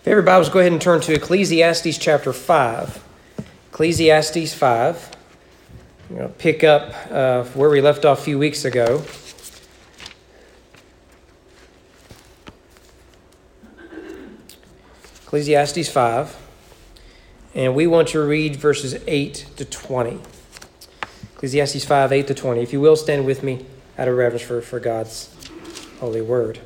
If every Bibles, go ahead and turn to Ecclesiastes chapter 5. Ecclesiastes 5. I'm going to pick up uh, where we left off a few weeks ago. Ecclesiastes 5. And we want to read verses 8 to 20. Ecclesiastes 5, 8 to 20. If you will, stand with me out of reverence for, for God's holy word.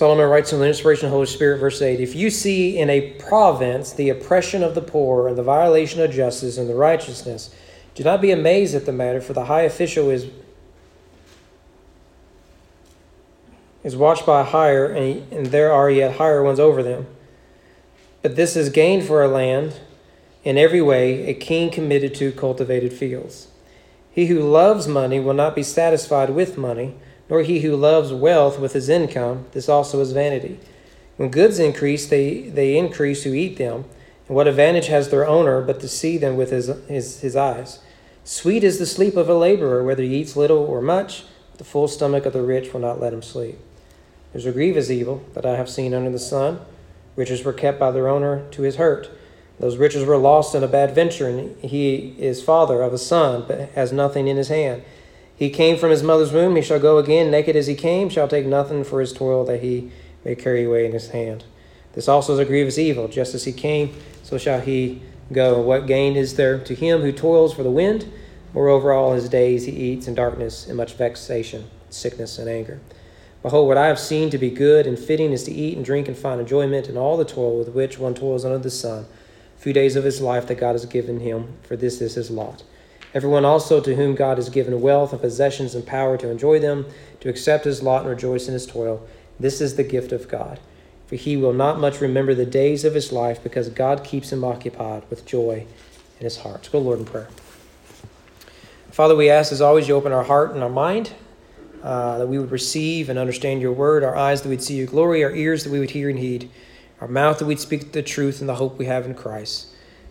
Solomon writes in the inspiration of the Holy Spirit, verse 8 If you see in a province the oppression of the poor and the violation of justice and the righteousness, do not be amazed at the matter, for the high official is, is watched by a higher, and, and there are yet higher ones over them. But this is gain for a land in every way, a king committed to cultivated fields. He who loves money will not be satisfied with money nor he who loves wealth with his income. This also is vanity. When goods increase, they, they increase who eat them. And what advantage has their owner but to see them with his, his, his eyes? Sweet is the sleep of a laborer, whether he eats little or much. The full stomach of the rich will not let him sleep. There's a grievous evil that I have seen under the sun. Riches were kept by their owner to his hurt. Those riches were lost in a bad venture, and he is father of a son, but has nothing in his hand. He came from his mother's womb, he shall go again, naked as he came, shall take nothing for his toil that he may carry away in his hand. This also is a grievous evil. Just as he came, so shall he go. What gain is there to him who toils for the wind? Moreover, all his days he eats in darkness and much vexation, sickness, and anger. Behold, what I have seen to be good and fitting is to eat and drink and find enjoyment in all the toil with which one toils under the sun, few days of his life that God has given him, for this is his lot. Everyone also to whom God has given wealth and possessions and power to enjoy them, to accept his lot and rejoice in his toil, this is the gift of God. For he will not much remember the days of his life, because God keeps him occupied with joy in his heart. Let's go, Lord, in prayer. Father, we ask as always you open our heart and our mind, uh, that we would receive and understand your word, our eyes that we'd see your glory, our ears that we would hear and heed, our mouth that we'd speak the truth and the hope we have in Christ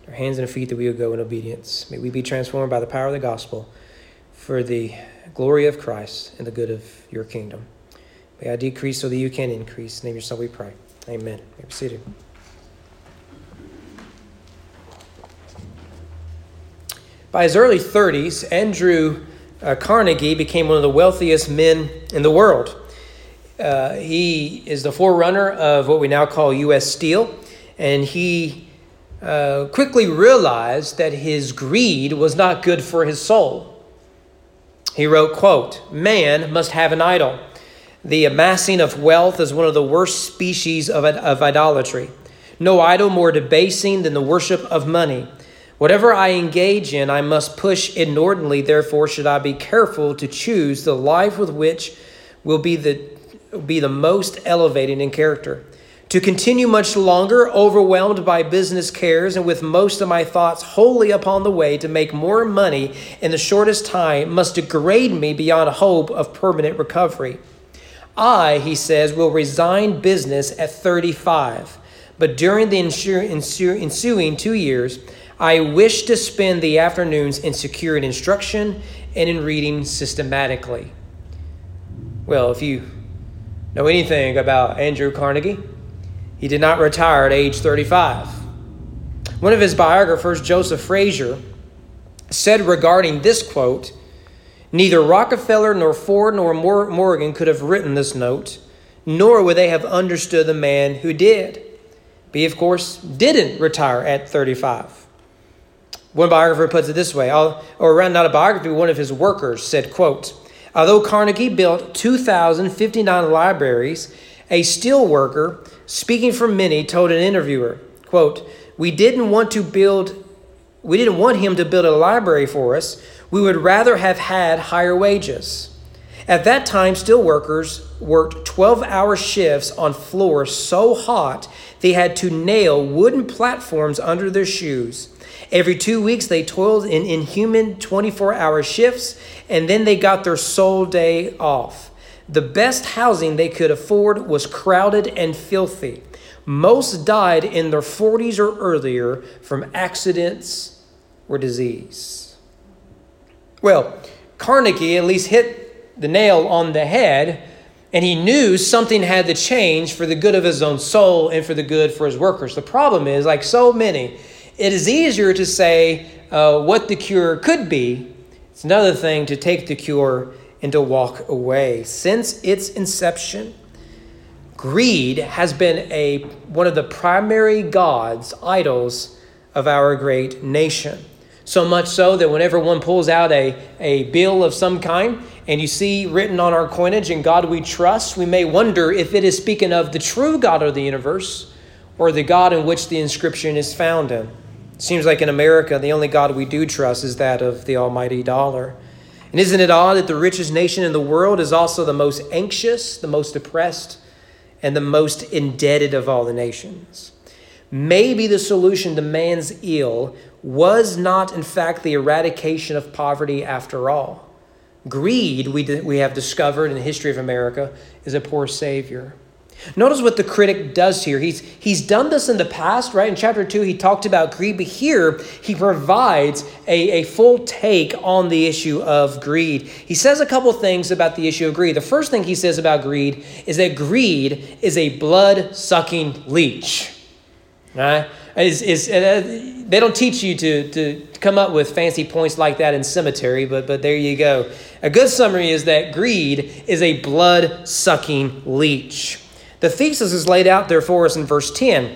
our hands and feet that we would go in obedience. May we be transformed by the power of the gospel for the glory of Christ and the good of your kingdom. May I decrease so that you can increase. name yourself we pray. Amen. May be seated. By his early 30s, Andrew uh, Carnegie became one of the wealthiest men in the world. Uh, he is the forerunner of what we now call U.S. Steel, and he uh, quickly realized that his greed was not good for his soul. He wrote, quote, Man must have an idol. The amassing of wealth is one of the worst species of, of idolatry. No idol more debasing than the worship of money. Whatever I engage in, I must push inordinately. Therefore, should I be careful to choose the life with which will be the, be the most elevating in character to continue much longer, overwhelmed by business cares and with most of my thoughts wholly upon the way to make more money in the shortest time, must degrade me beyond hope of permanent recovery. I, he says, will resign business at 35, but during the ensuing two years, I wish to spend the afternoons in secured instruction and in reading systematically. Well, if you know anything about Andrew Carnegie, he did not retire at age 35. One of his biographers, Joseph Frazier, said regarding this quote Neither Rockefeller nor Ford nor Morgan could have written this note, nor would they have understood the man who did. He, of course, didn't retire at 35. One biographer puts it this way, or around not a biography, one of his workers said, quote, Although Carnegie built 2,059 libraries, a steel worker speaking for many, told an interviewer, quote, We didn't want to build we didn't want him to build a library for us. We would rather have had higher wages. At that time, steel workers worked 12 hour shifts on floors so hot they had to nail wooden platforms under their shoes. Every two weeks, they toiled in inhuman 24 hour shifts, and then they got their sole day off. The best housing they could afford was crowded and filthy. Most died in their 40s or earlier from accidents or disease. Well, Carnegie at least hit the nail on the head And he knew something had to change for the good of his own soul and for the good for his workers. The problem is, like so many, it is easier to say uh, what the cure could be. It's another thing to take the cure and to walk away. Since its inception, greed has been a, one of the primary gods, idols of our great nation. So much so that whenever one pulls out a, a bill of some kind and you see written on our coinage, In God we trust, we may wonder if it is speaking of the true God of the universe or the God in which the inscription is found in. Seems like in America, the only God we do trust is that of the almighty dollar. And isn't it odd that the richest nation in the world is also the most anxious, the most oppressed, and the most indebted of all the nations? Maybe the solution to man's ill was not, in fact, the eradication of poverty after all. Greed, we, we have discovered in the history of America, is a poor savior. Notice what the critic does here. He's, he's done this in the past, right? In chapter 2, he talked about greed, but here he provides a, a full take on the issue of greed. He says a couple things about the issue of greed. The first thing he says about greed is that greed is a blood sucking leech. Right? Is, is, uh, they don't teach you to, to come up with fancy points like that in cemetery, but, but there you go. A good summary is that greed is a blood sucking leech. The thesis is laid out there for us in verse 10.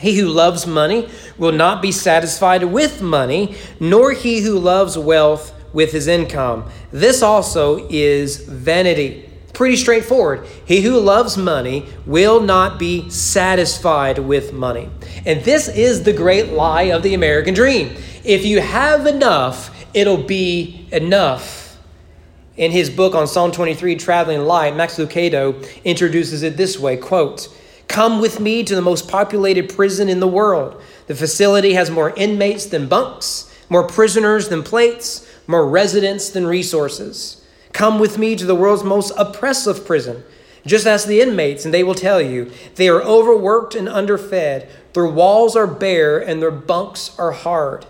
He who loves money will not be satisfied with money, nor he who loves wealth with his income. This also is vanity. Pretty straightforward. He who loves money will not be satisfied with money. And this is the great lie of the American dream. If you have enough, it'll be enough. In his book on Psalm 23, Traveling Light, Max Lucado introduces it this way quote, Come with me to the most populated prison in the world. The facility has more inmates than bunks, more prisoners than plates, more residents than resources. Come with me to the world's most oppressive prison. Just ask the inmates, and they will tell you they are overworked and underfed. Their walls are bare, and their bunks are hard.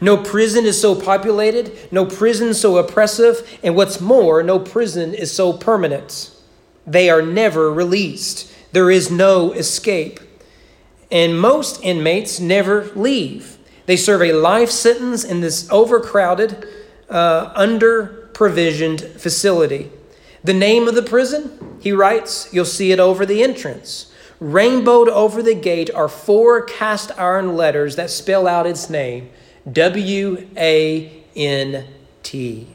No prison is so populated, no prison so oppressive, and what's more, no prison is so permanent. They are never released. There is no escape. And most inmates never leave. They serve a life sentence in this overcrowded, uh, under provisioned facility. The name of the prison, he writes, you'll see it over the entrance. Rainbowed over the gate are four cast iron letters that spell out its name W A N T.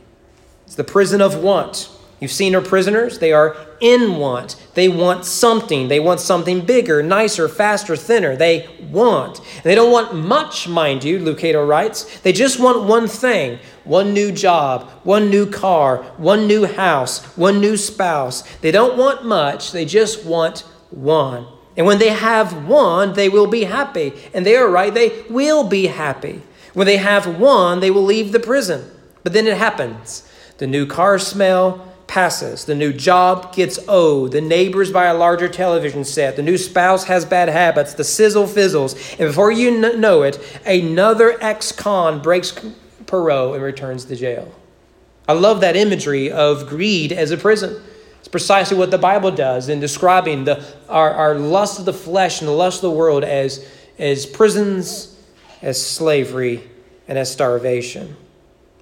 It's the prison of want. You've seen our prisoners, they are in want. They want something. They want something bigger, nicer, faster, thinner. They want. They don't want much, mind you, Lucado writes. They just want one thing one new job, one new car, one new house, one new spouse. They don't want much, they just want one. And when they have one, they will be happy. And they are right, they will be happy. When they have one, they will leave the prison. But then it happens. The new car smell, passes. The new job gets owed. The neighbors buy a larger television set. The new spouse has bad habits. The sizzle fizzles. And before you know it, another ex con breaks parole and returns to jail. I love that imagery of greed as a prison. It's precisely what the Bible does in describing the, our, our lust of the flesh and the lust of the world as, as prisons, as slavery, and as starvation.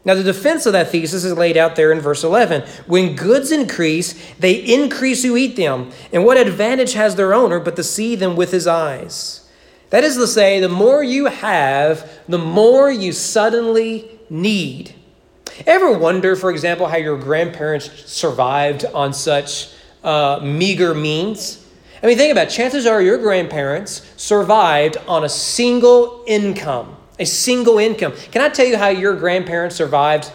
Now, the defense of that thesis is laid out there in verse 11. When goods increase, they increase who eat them. And what advantage has their owner but to see them with his eyes? That is to say, the more you have, the more you suddenly need. Ever wonder, for example, how your grandparents survived on such uh, meager means? I mean, think about it. Chances are your grandparents survived on a single income a single income. Can I tell you how your grandparents survived?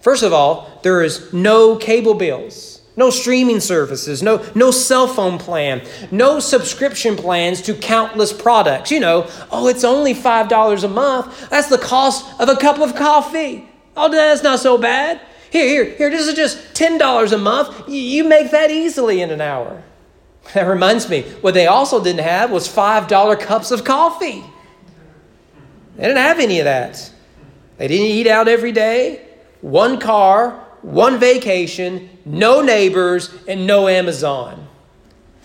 First of all, there is no cable bills, no streaming services, no, no cell phone plan, no subscription plans to countless products. You know, oh, it's only $5 a month. That's the cost of a cup of coffee. Oh, that's not so bad. Here, here, here, this is just $10 a month. You make that easily in an hour. That reminds me, what they also didn't have was $5 cups of coffee. They didn't have any of that. They didn't eat out every day. One car, one vacation, no neighbors, and no Amazon.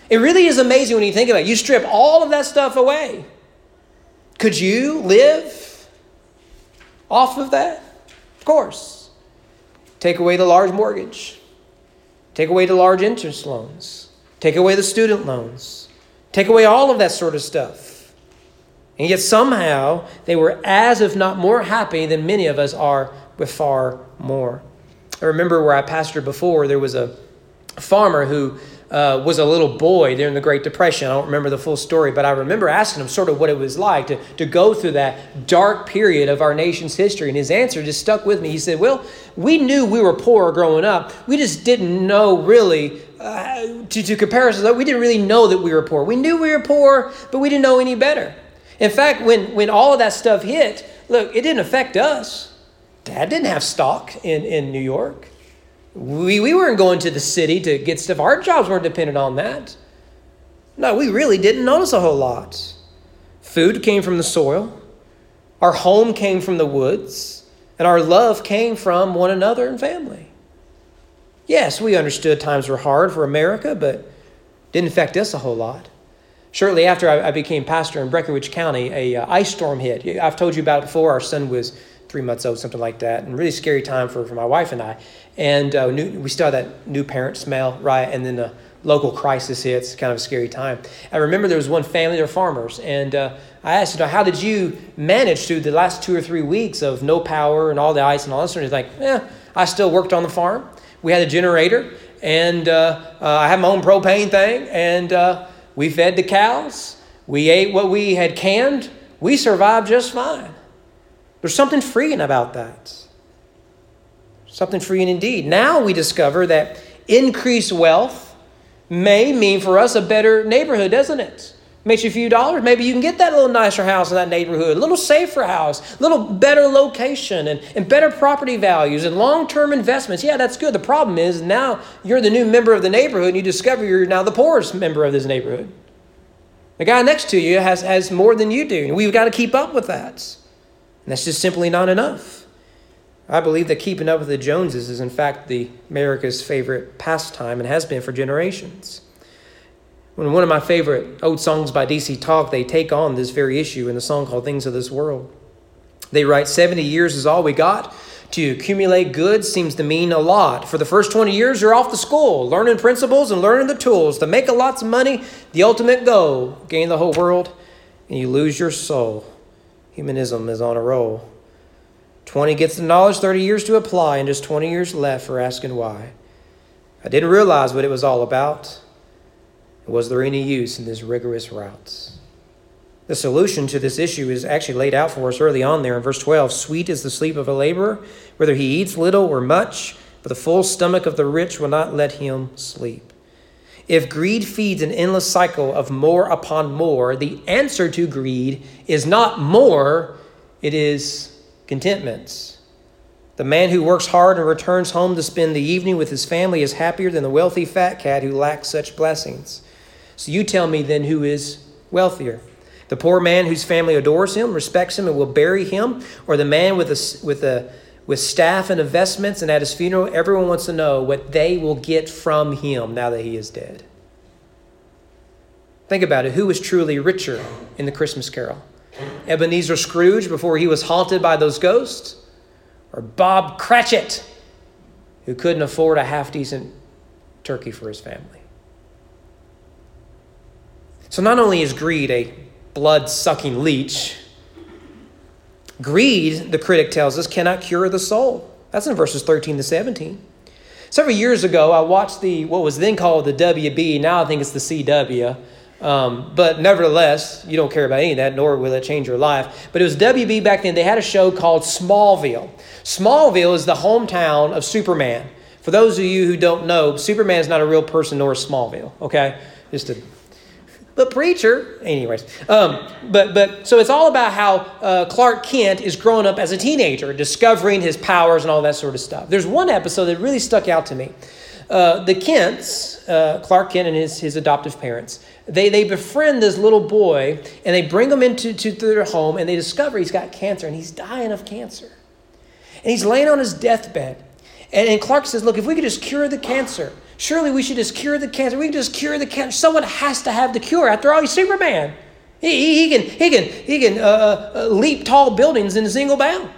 It really is amazing when you think about it. You strip all of that stuff away. Could you live off of that? Of course. Take away the large mortgage, take away the large interest loans, take away the student loans, take away all of that sort of stuff. And yet somehow they were as if not more happy than many of us are with far more. I remember where I pastored before, there was a farmer who uh, was a little boy during the Great Depression. I don't remember the full story, but I remember asking him sort of what it was like to, to go through that dark period of our nation's history. And his answer just stuck with me. He said, Well, we knew we were poor growing up. We just didn't know really, uh, to, to comparison, we didn't really know that we were poor. We knew we were poor, but we didn't know any better. In fact, when, when all of that stuff hit, look, it didn't affect us. Dad didn't have stock in, in New York. We, we weren't going to the city to get stuff. Our jobs weren't dependent on that. No, we really didn't notice a whole lot. Food came from the soil, our home came from the woods, and our love came from one another and family. Yes, we understood times were hard for America, but didn't affect us a whole lot. Shortly after I, became pastor in Breckinridge County, a uh, ice storm hit. I've told you about it before. Our son was three months old, something like that, and really scary time for, for my wife and I. And uh, new, we still had that new parent smell, right? And then the local crisis hits, kind of a scary time. I remember there was one family, they're farmers, and uh, I asked, you know, how did you manage through the last two or three weeks of no power and all the ice and all this? And he's like, yeah, I still worked on the farm. We had a generator, and uh, uh, I had my own propane thing, and uh, we fed the cows. We ate what we had canned. We survived just fine. There's something freeing about that. Something freeing indeed. Now we discover that increased wealth may mean for us a better neighborhood, doesn't it? Makes you a few dollars. Maybe you can get that little nicer house in that neighborhood, a little safer house, a little better location, and, and better property values and long term investments. Yeah, that's good. The problem is now you're the new member of the neighborhood and you discover you're now the poorest member of this neighborhood. The guy next to you has, has more than you do. And we've got to keep up with that. And that's just simply not enough. I believe that keeping up with the Joneses is, in fact, the America's favorite pastime and has been for generations. When one of my favorite old songs by DC Talk, they take on this very issue in the song called Things of This World. They write 70 years is all we got. To accumulate goods seems to mean a lot. For the first 20 years, you're off to school, learning principles and learning the tools to make a lots of money. The ultimate goal gain the whole world, and you lose your soul. Humanism is on a roll. 20 gets the knowledge, 30 years to apply, and just 20 years left for asking why. I didn't realize what it was all about. Was there any use in these rigorous routes? The solution to this issue is actually laid out for us early on there in verse 12. Sweet is the sleep of a laborer, whether he eats little or much, but the full stomach of the rich will not let him sleep. If greed feeds an endless cycle of more upon more, the answer to greed is not more, it is contentment. The man who works hard and returns home to spend the evening with his family is happier than the wealthy fat cat who lacks such blessings. So you tell me then who is wealthier? The poor man whose family adores him, respects him, and will bury him, or the man with a, with a with staff and investments, and at his funeral, everyone wants to know what they will get from him now that he is dead. Think about it. Who was truly richer in the Christmas carol? Ebenezer Scrooge before he was haunted by those ghosts? Or Bob Cratchit, who couldn't afford a half decent turkey for his family? So, not only is greed a blood sucking leech, Greed, the critic tells us, cannot cure the soul. That's in verses 13 to 17. Several years ago, I watched the what was then called the WB. Now I think it's the CW. Um, but nevertheless, you don't care about any of that, nor will it change your life. But it was WB back then. They had a show called Smallville. Smallville is the hometown of Superman. For those of you who don't know, Superman is not a real person, nor is Smallville. Okay, just to but preacher, anyways. Um, but but so it's all about how uh, Clark Kent is growing up as a teenager, discovering his powers and all that sort of stuff. There's one episode that really stuck out to me. Uh, the Kents, uh, Clark Kent and his his adoptive parents, they they befriend this little boy and they bring him into to their home and they discover he's got cancer and he's dying of cancer, and he's laying on his deathbed. And, and Clark says, look, if we could just cure the cancer, surely we should just cure the cancer. We can just cure the cancer. Someone has to have the cure. After all, he's Superman. He, he, he can, he can, he can uh, uh, uh, leap tall buildings in a single bound.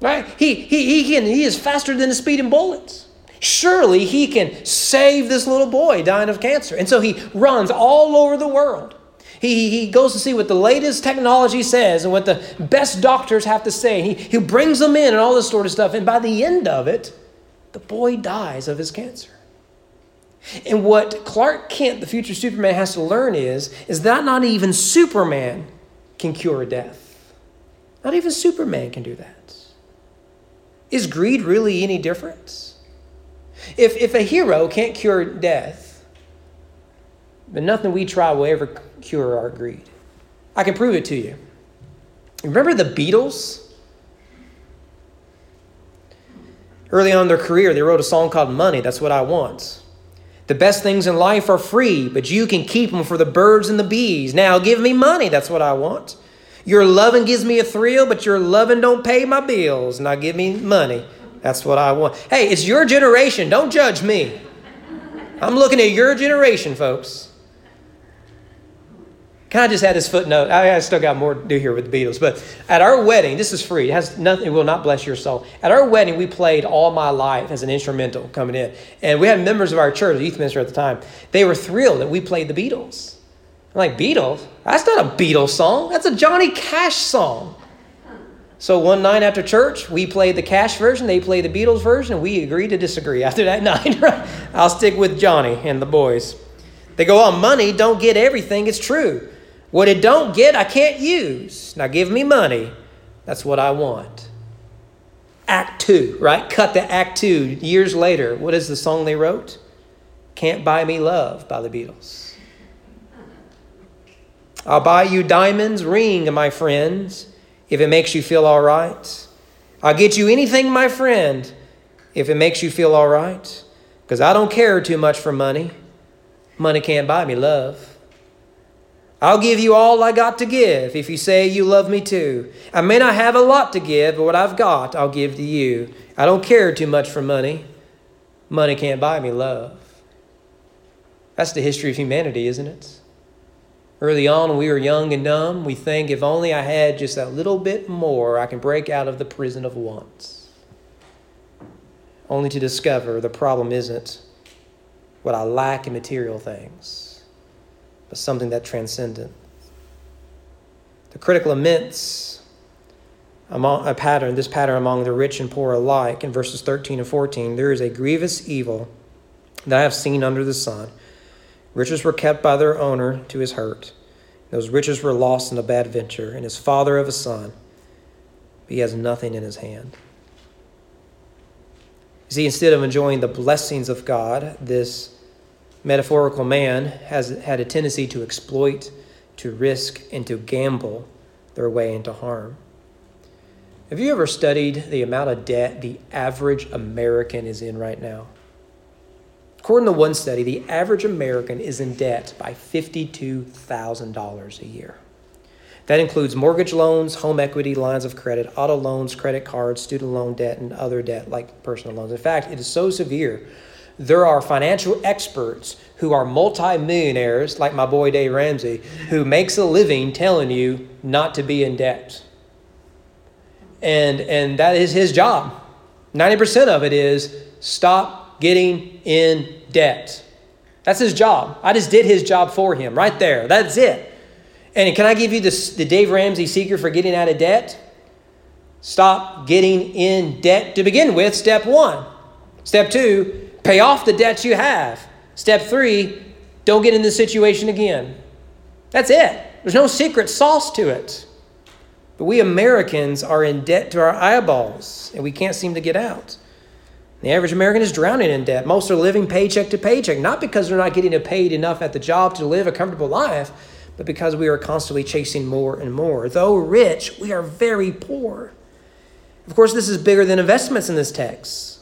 Right? He, he, he, can, he is faster than the speeding bullets. Surely he can save this little boy dying of cancer. And so he runs all over the world. He, he goes to see what the latest technology says and what the best doctors have to say. He, he brings them in and all this sort of stuff. And by the end of it, the boy dies of his cancer. And what Clark Kent, the future Superman, has to learn is, is that not even Superman can cure death. Not even Superman can do that. Is greed really any different? If, if a hero can't cure death, then nothing we try will ever cure our greed. I can prove it to you. Remember the Beatles? Early on in their career, they wrote a song called Money, That's What I Want. The best things in life are free, but you can keep them for the birds and the bees. Now give me money, that's what I want. Your loving gives me a thrill, but your loving don't pay my bills. Now give me money, that's what I want. Hey, it's your generation, don't judge me. I'm looking at your generation, folks. Can I just add this footnote? I, I still got more to do here with the Beatles, but at our wedding, this is free. It has nothing. It will not bless your soul. At our wedding, we played "All My Life" as an instrumental coming in, and we had members of our church, youth minister at the time. They were thrilled that we played the Beatles. I'm like Beatles? That's not a Beatles song. That's a Johnny Cash song. So one night after church, we played the Cash version. They played the Beatles version, and we agreed to disagree after that night. I'll stick with Johnny and the boys. They go on, money don't get everything. It's true. What it don't get, I can't use. Now give me money. That's what I want. Act two, right? Cut the act two. Years later, what is the song they wrote? Can't Buy Me Love by the Beatles. I'll buy you diamonds, ring, my friends, if it makes you feel all right. I'll get you anything, my friend, if it makes you feel all right. Because I don't care too much for money. Money can't buy me love. I'll give you all I got to give if you say you love me too. I may not have a lot to give, but what I've got, I'll give to you. I don't care too much for money. Money can't buy me love. That's the history of humanity, isn't it? Early on, when we were young and dumb, we think if only I had just a little bit more, I can break out of the prison of wants. Only to discover the problem isn't what I lack in material things but something that transcendent. The critic laments among a pattern, this pattern among the rich and poor alike in verses 13 and 14. There is a grievous evil that I have seen under the sun. Riches were kept by their owner to his hurt. Those riches were lost in a bad venture, and his father of a son, he has nothing in his hand. You see, instead of enjoying the blessings of God, this metaphorical man has had a tendency to exploit, to risk, and to gamble their way into harm. Have you ever studied the amount of debt the average American is in right now? According to one study, the average American is in debt by $52,000 a year. That includes mortgage loans, home equity, lines of credit, auto loans, credit cards, student loan debt, and other debt like personal loans. In fact, it is so severe there are financial experts who are multimillionaires, like my boy Dave Ramsey, who makes a living telling you not to be in debt. And, and that is his job. 90% of it is stop getting in debt. That's his job. I just did his job for him right there. That's it. And can I give you this, the Dave Ramsey secret for getting out of debt? Stop getting in debt to begin with, step one. Step two, Pay off the debts you have. Step three, don't get in this situation again. That's it. There's no secret sauce to it. But we Americans are in debt to our eyeballs, and we can't seem to get out. The average American is drowning in debt. Most are living paycheck to paycheck, not because they're not getting paid enough at the job to live a comfortable life, but because we are constantly chasing more and more. Though rich, we are very poor. Of course, this is bigger than investments in this text.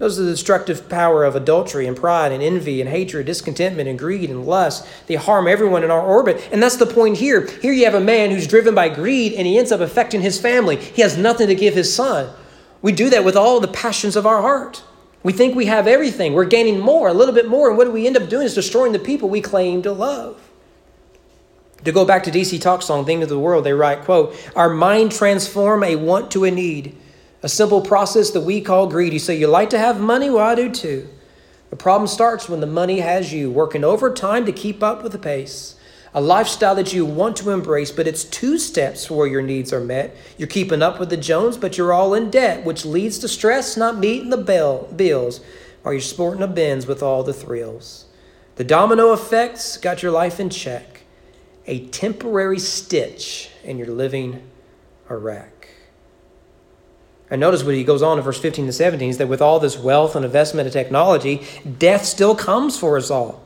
Those are the destructive power of adultery and pride and envy and hatred, discontentment and greed and lust. They harm everyone in our orbit. And that's the point here. Here you have a man who's driven by greed and he ends up affecting his family. He has nothing to give his son. We do that with all the passions of our heart. We think we have everything. We're gaining more, a little bit more. And what do we end up doing is destroying the people we claim to love. To go back to DC Talk song, Thing of the World, they write, quote, Our mind transform a want to a need, a simple process that we call greed. You say, You like to have money? Well, I do too. The problem starts when the money has you, working overtime to keep up with the pace a lifestyle that you want to embrace, but it's two steps where your needs are met. You're keeping up with the Jones, but you're all in debt, which leads to stress, not meeting the bill, bills, or you're sporting a Benz with all the thrills. The domino effects got your life in check. A temporary stitch, and you're living a wreck. And notice what he goes on in verse 15 to 17 is that with all this wealth and investment in technology, death still comes for us all.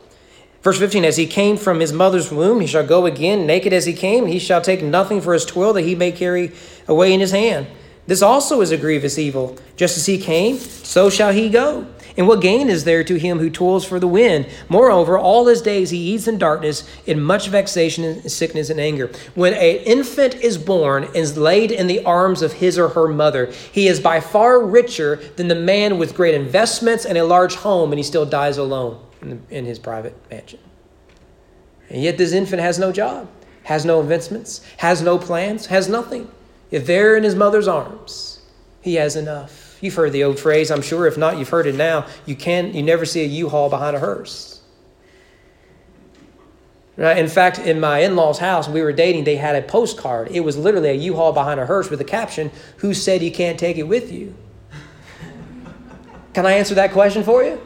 Verse 15, as he came from his mother's womb, he shall go again, naked as he came. He shall take nothing for his toil that he may carry away in his hand. This also is a grievous evil. Just as he came, so shall he go. And what gain is there to him who toils for the wind? Moreover, all his days he eats in darkness, in much vexation and sickness and anger. When an infant is born and is laid in the arms of his or her mother, he is by far richer than the man with great investments and a large home, and he still dies alone in, the, in his private mansion. And yet, this infant has no job, has no investments, has no plans, has nothing. If there in his mother's arms, he has enough. You've heard the old phrase, I'm sure. If not, you've heard it now. You can't. you never see a U-Haul behind a hearse. Right? In fact, in my in-laws' house, we were dating, they had a postcard. It was literally a U-Haul behind a hearse with a caption, Who said you can't take it with you? Can I answer that question for you?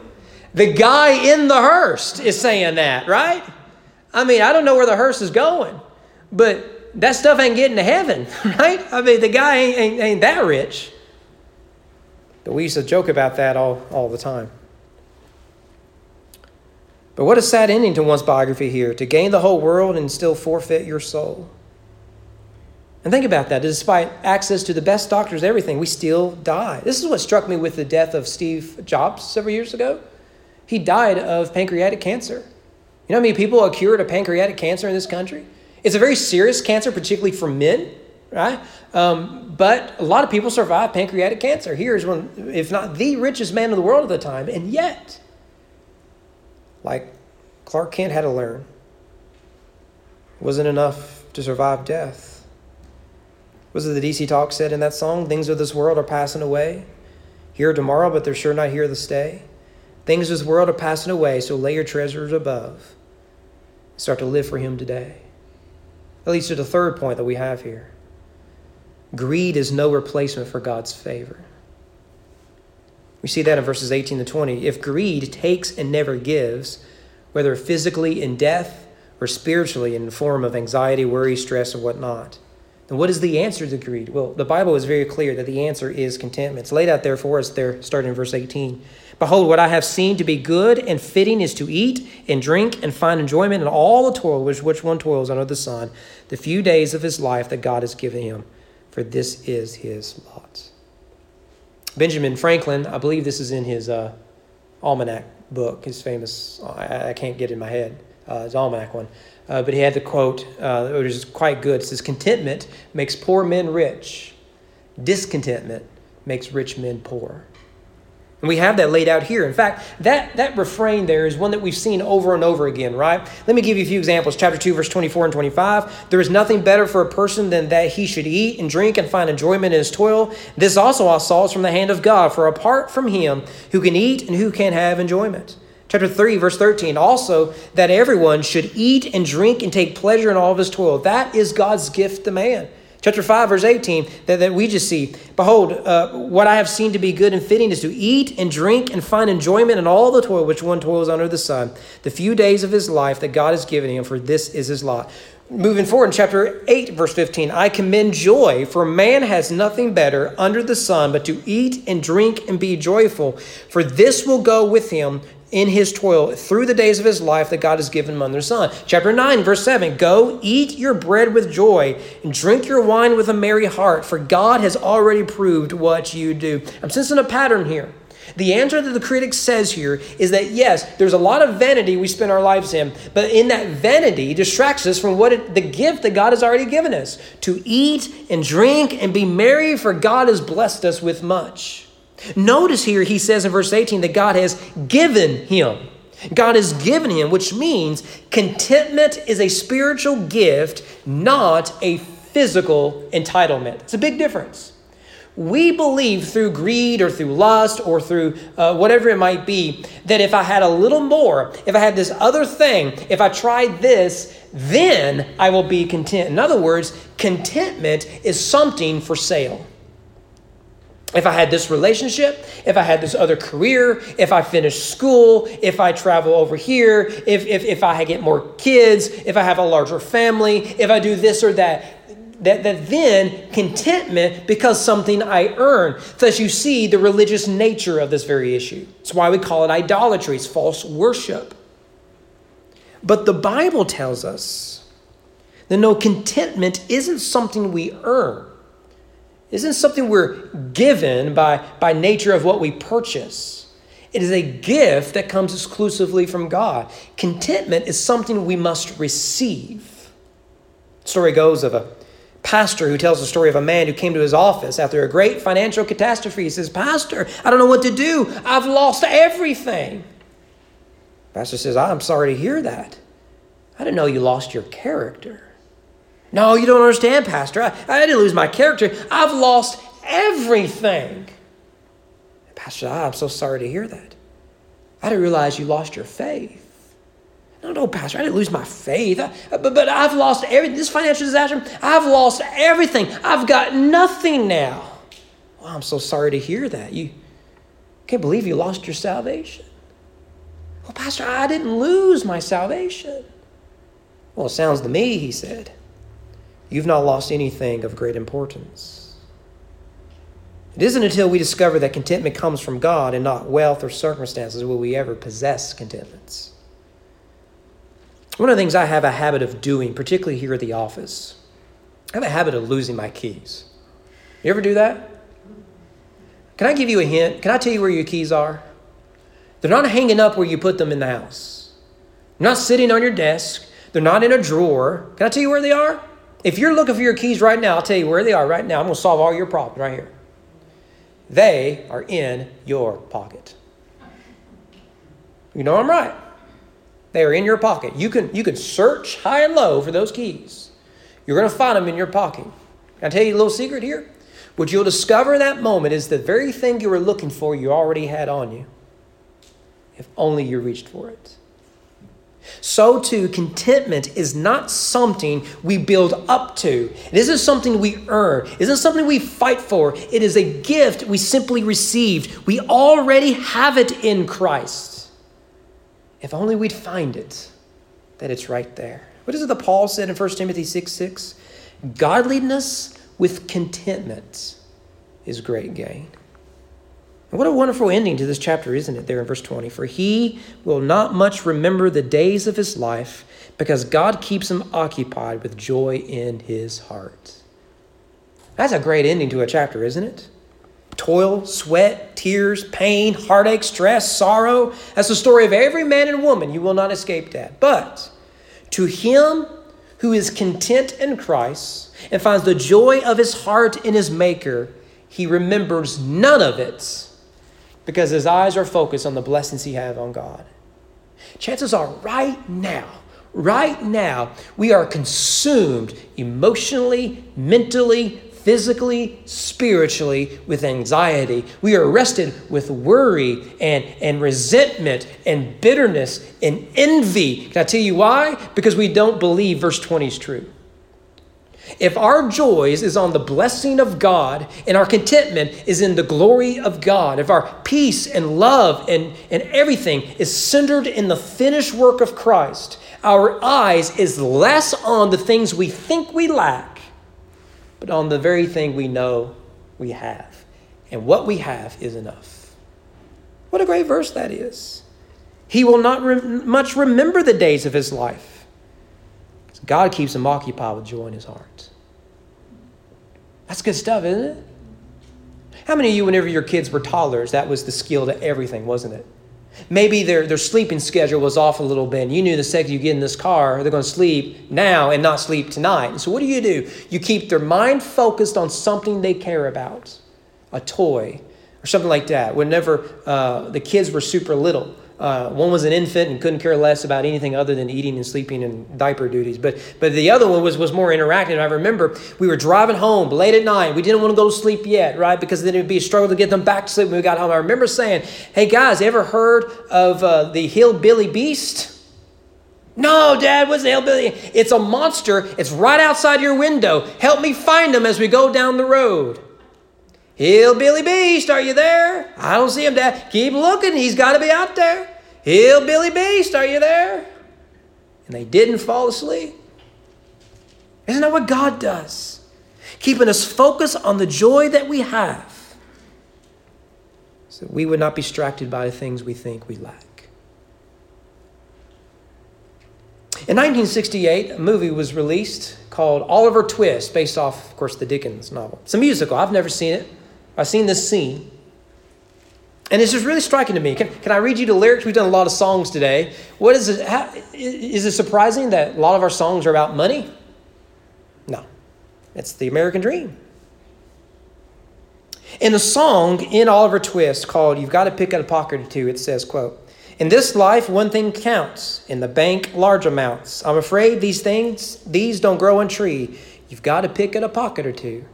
The guy in the hearse is saying that, right? I mean, I don't know where the hearse is going, but that stuff ain't getting to heaven, right? I mean, the guy ain't, ain't, ain't that rich. But we used to joke about that all, all the time. But what a sad ending to one's biography here to gain the whole world and still forfeit your soul. And think about that. Despite access to the best doctors, everything, we still die. This is what struck me with the death of Steve Jobs several years ago. He died of pancreatic cancer. You know how many people are cured of pancreatic cancer in this country? It's a very serious cancer, particularly for men, right? Um, but a lot of people survive pancreatic cancer. Here is one, if not the richest man in the world at the time, and yet, like Clark Kent had to learn, wasn't enough to survive death. Was it the DC Talk said in that song? Things of this world are passing away. Here tomorrow, but they're sure not here to stay. Things of this world are passing away, so lay your treasures above. Start to live for Him today. That leads to the third point that we have here greed is no replacement for God's favor. We see that in verses 18 to 20. If greed takes and never gives, whether physically in death or spiritually in the form of anxiety, worry, stress, or whatnot, then what is the answer to greed? Well, the Bible is very clear that the answer is contentment. It's laid out there for us there, starting in verse 18. Behold, what I have seen to be good and fitting is to eat and drink and find enjoyment in all the toil which, which one toils under the sun, the few days of his life that God has given him, for this is his lot. Benjamin Franklin, I believe this is in his uh, almanac book, his famous, I, I, can't get in my head, uh, his almanac one. Uh, but he had the quote, uh, which is quite good. It says, Contentment makes poor men rich, discontentment makes rich men poor. And we have that laid out here. In fact, that, that refrain there is one that we've seen over and over again, right? Let me give you a few examples. Chapter 2, verse 24 and 25. There is nothing better for a person than that he should eat and drink and find enjoyment in his toil. This also I saw is from the hand of God, for apart from him, who can eat and who can have enjoyment. Chapter 3, verse 13. Also, that everyone should eat and drink and take pleasure in all of his toil. That is God's gift to man. Chapter 5, verse 18, that, that we just see Behold, uh, what I have seen to be good and fitting is to eat and drink and find enjoyment in all the toil which one toils under the sun, the few days of his life that God has given him, for this is his lot. Moving forward in chapter 8, verse 15, I commend joy, for man has nothing better under the sun but to eat and drink and be joyful, for this will go with him in his toil through the days of his life that God has given him under the sun. Chapter 9, verse 7 Go eat your bread with joy and drink your wine with a merry heart, for God has already proved what you do. I'm sensing a pattern here. The answer that the critic says here is that yes, there's a lot of vanity we spend our lives in, but in that vanity distracts us from what it, the gift that God has already given us to eat and drink and be merry, for God has blessed us with much. Notice here he says in verse 18 that God has given him. God has given him, which means contentment is a spiritual gift, not a physical entitlement. It's a big difference. We believe through greed or through lust or through uh, whatever it might be that if I had a little more, if I had this other thing, if I tried this, then I will be content. In other words, contentment is something for sale. If I had this relationship, if I had this other career, if I finish school, if I travel over here, if, if, if I get more kids, if I have a larger family, if I do this or that, that, that then contentment becomes something I earn. Thus, you see the religious nature of this very issue. That's why we call it idolatry, it's false worship. But the Bible tells us that no, contentment isn't something we earn, isn't something we're given by, by nature of what we purchase. It is a gift that comes exclusively from God. Contentment is something we must receive. The story goes of a pastor who tells the story of a man who came to his office after a great financial catastrophe. He says, Pastor, I don't know what to do. I've lost everything. Pastor says, I'm sorry to hear that. I didn't know you lost your character. No, you don't understand, Pastor. I, I didn't lose my character. I've lost everything. Pastor, I'm so sorry to hear that. I didn't realize you lost your faith. No, no, Pastor, I didn't lose my faith. I, but, but I've lost everything. This financial disaster, I've lost everything. I've got nothing now. Well, I'm so sorry to hear that. You can't believe you lost your salvation. Well, Pastor, I didn't lose my salvation. Well, it sounds to me, he said, you've not lost anything of great importance. It isn't until we discover that contentment comes from God and not wealth or circumstances will we ever possess contentments. One of the things I have a habit of doing, particularly here at the office, I have a habit of losing my keys. You ever do that? Can I give you a hint? Can I tell you where your keys are? They're not hanging up where you put them in the house. They're not sitting on your desk. They're not in a drawer. Can I tell you where they are? If you're looking for your keys right now, I'll tell you where they are right now. I'm going to solve all your problems right here. They are in your pocket. You know I'm right. They are in your pocket. You can, you can search high and low for those keys. You're going to find them in your pocket. Can I tell you a little secret here? What you'll discover in that moment is the very thing you were looking for you already had on you. If only you reached for it. So, too, contentment is not something we build up to. It isn't something we earn. It isn't something we fight for. It is a gift we simply received. We already have it in Christ. If only we'd find it, that it's right there. What is it that Paul said in 1 Timothy 6 6? Godliness with contentment is great gain. What a wonderful ending to this chapter, isn't it, there in verse 20? For he will not much remember the days of his life because God keeps him occupied with joy in his heart. That's a great ending to a chapter, isn't it? toil, sweat, tears, pain, heartache, stress, sorrow. That's the story of every man and woman. You will not escape that. But to him who is content in Christ and finds the joy of his heart in his Maker, he remembers none of it because his eyes are focused on the blessings he has on God. Chances are, right now, right now, we are consumed emotionally, mentally, physically, spiritually, with anxiety. We are arrested with worry and, and resentment and bitterness and envy. Can I tell you why? Because we don't believe verse 20 is true. If our joys is on the blessing of God and our contentment is in the glory of God, if our peace and love and, and everything is centered in the finished work of Christ, our eyes is less on the things we think we lack but on the very thing we know we have. And what we have is enough. What a great verse that is. He will not re- much remember the days of his life. God keeps him occupied with joy in his heart. That's good stuff, isn't it? How many of you, whenever your kids were toddlers, that was the skill to everything, wasn't it? Maybe their, their sleeping schedule was off a little bit. And you knew the second you get in this car, they're going to sleep now and not sleep tonight. And so, what do you do? You keep their mind focused on something they care about a toy or something like that. Whenever uh, the kids were super little, uh, one was an infant and couldn't care less about anything other than eating and sleeping and diaper duties. But, but the other one was, was more interactive. I remember we were driving home late at night. We didn't want to go to sleep yet, right? Because then it would be a struggle to get them back to sleep when we got home. I remember saying, hey guys, ever heard of uh, the hillbilly beast? No, Dad, what's the hillbilly? It's a monster. It's right outside your window. Help me find him as we go down the road. Hillbilly Beast, are you there? I don't see him, Dad. Keep looking. He's got to be out there. Hillbilly Beast, are you there? And they didn't fall asleep. Isn't that what God does? Keeping us focused on the joy that we have so we would not be distracted by the things we think we lack. In 1968, a movie was released called Oliver Twist, based off, of course, the Dickens novel. It's a musical. I've never seen it. I've seen this scene. And it's just really striking to me. Can, can I read you the lyrics? We've done a lot of songs today. What is it? How, is it surprising that a lot of our songs are about money? No. It's the American dream. In a song in Oliver Twist called You've Got to Pick Up a Pocket or Two, it says, quote, In this life, one thing counts. In the bank, large amounts. I'm afraid these things, these don't grow on tree. You've got to pick at a pocket or two.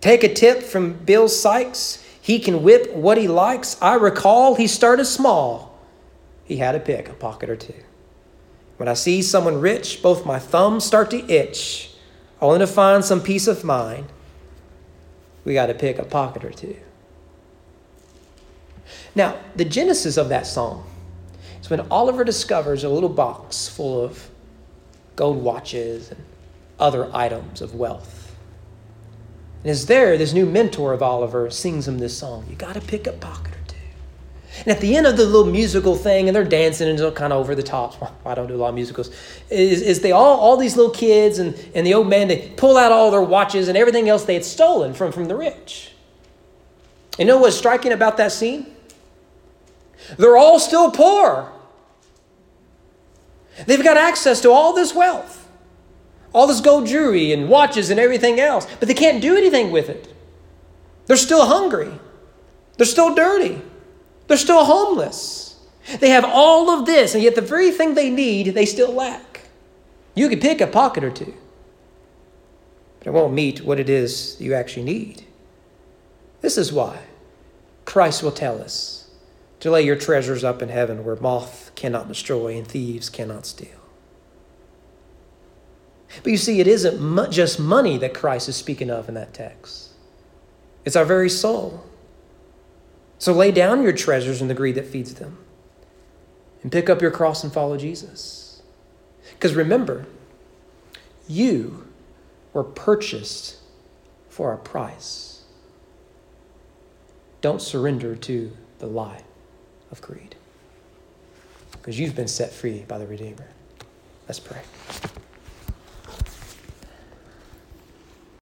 Take a tip from Bill Sikes. He can whip what he likes. I recall he started small. He had to pick a pocket or two. When I see someone rich, both my thumbs start to itch, only to find some peace of mind. We got to pick a pocket or two. Now, the genesis of that song is when Oliver discovers a little box full of gold watches and other items of wealth. And as there, this new mentor of Oliver sings him this song. You got to pick a pocket or two. And at the end of the little musical thing, and they're dancing and they're kind of over the top. I don't do a lot of musicals. Is, is they all, all these little kids and, and the old man, they pull out all their watches and everything else they had stolen from, from the rich. You know what's striking about that scene? They're all still poor. They've got access to all this wealth all this gold jewelry and watches and everything else, but they can't do anything with it. They're still hungry. They're still dirty. They're still homeless. They have all of this, and yet the very thing they need, they still lack. You could pick a pocket or two, but it won't meet what it is you actually need. This is why Christ will tell us to lay your treasures up in heaven where moth cannot destroy and thieves cannot steal. But you see, it isn't just money that Christ is speaking of in that text, it's our very soul. So lay down your treasures in the greed that feeds them and pick up your cross and follow Jesus. Because remember, you were purchased for a price. Don't surrender to the lie of greed because you've been set free by the Redeemer. Let's pray.